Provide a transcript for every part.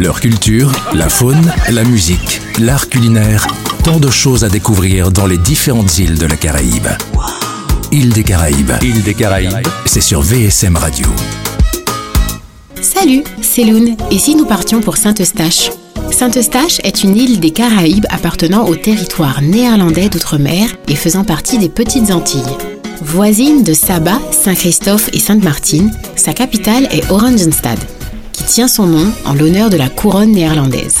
Leur culture, la faune, la musique, l'art culinaire, tant de choses à découvrir dans les différentes îles de la Caraïbe. Île des Caraïbes. Île des Caraïbes, c'est sur VSM Radio. Salut, c'est Loun. Et si nous partions pour Saint-Eustache Saint-Eustache est une île des Caraïbes appartenant au territoire néerlandais d'outre-mer et faisant partie des Petites Antilles. Voisine de Saba, Saint-Christophe et Sainte-Martine, sa capitale est Oranjestad, qui tient son nom en l'honneur de la couronne néerlandaise.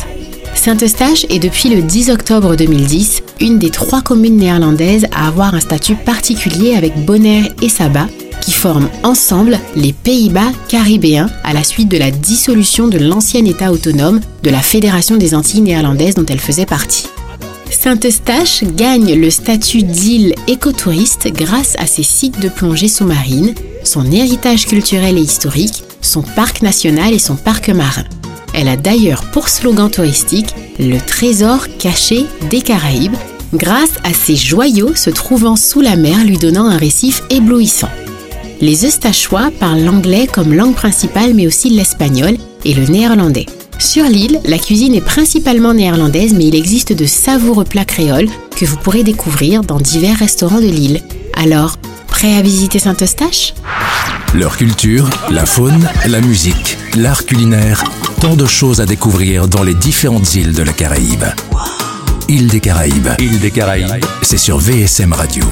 Saint-Eustache est depuis le 10 octobre 2010 une des trois communes néerlandaises à avoir un statut particulier avec Bonaire et Saba, qui forment ensemble les Pays-Bas caribéens à la suite de la dissolution de l'ancien État autonome de la Fédération des Antilles néerlandaises dont elle faisait partie. Saint-Eustache gagne le statut d'île écotouriste grâce à ses sites de plongée sous-marine, son héritage culturel et historique, son parc national et son parc marin. Elle a d'ailleurs pour slogan touristique le trésor caché des Caraïbes, grâce à ses joyaux se trouvant sous la mer lui donnant un récif éblouissant. Les Eustachois parlent l'anglais comme langue principale mais aussi l'espagnol et le néerlandais. Sur l'île, la cuisine est principalement néerlandaise, mais il existe de savoureux plats créoles que vous pourrez découvrir dans divers restaurants de l'île. Alors, prêt à visiter Saint-Eustache? Leur culture, la faune, la musique, l'art culinaire, tant de choses à découvrir dans les différentes îles de la Caraïbe. Île des Caraïbes. Île des Caraïbes, c'est sur VSM Radio.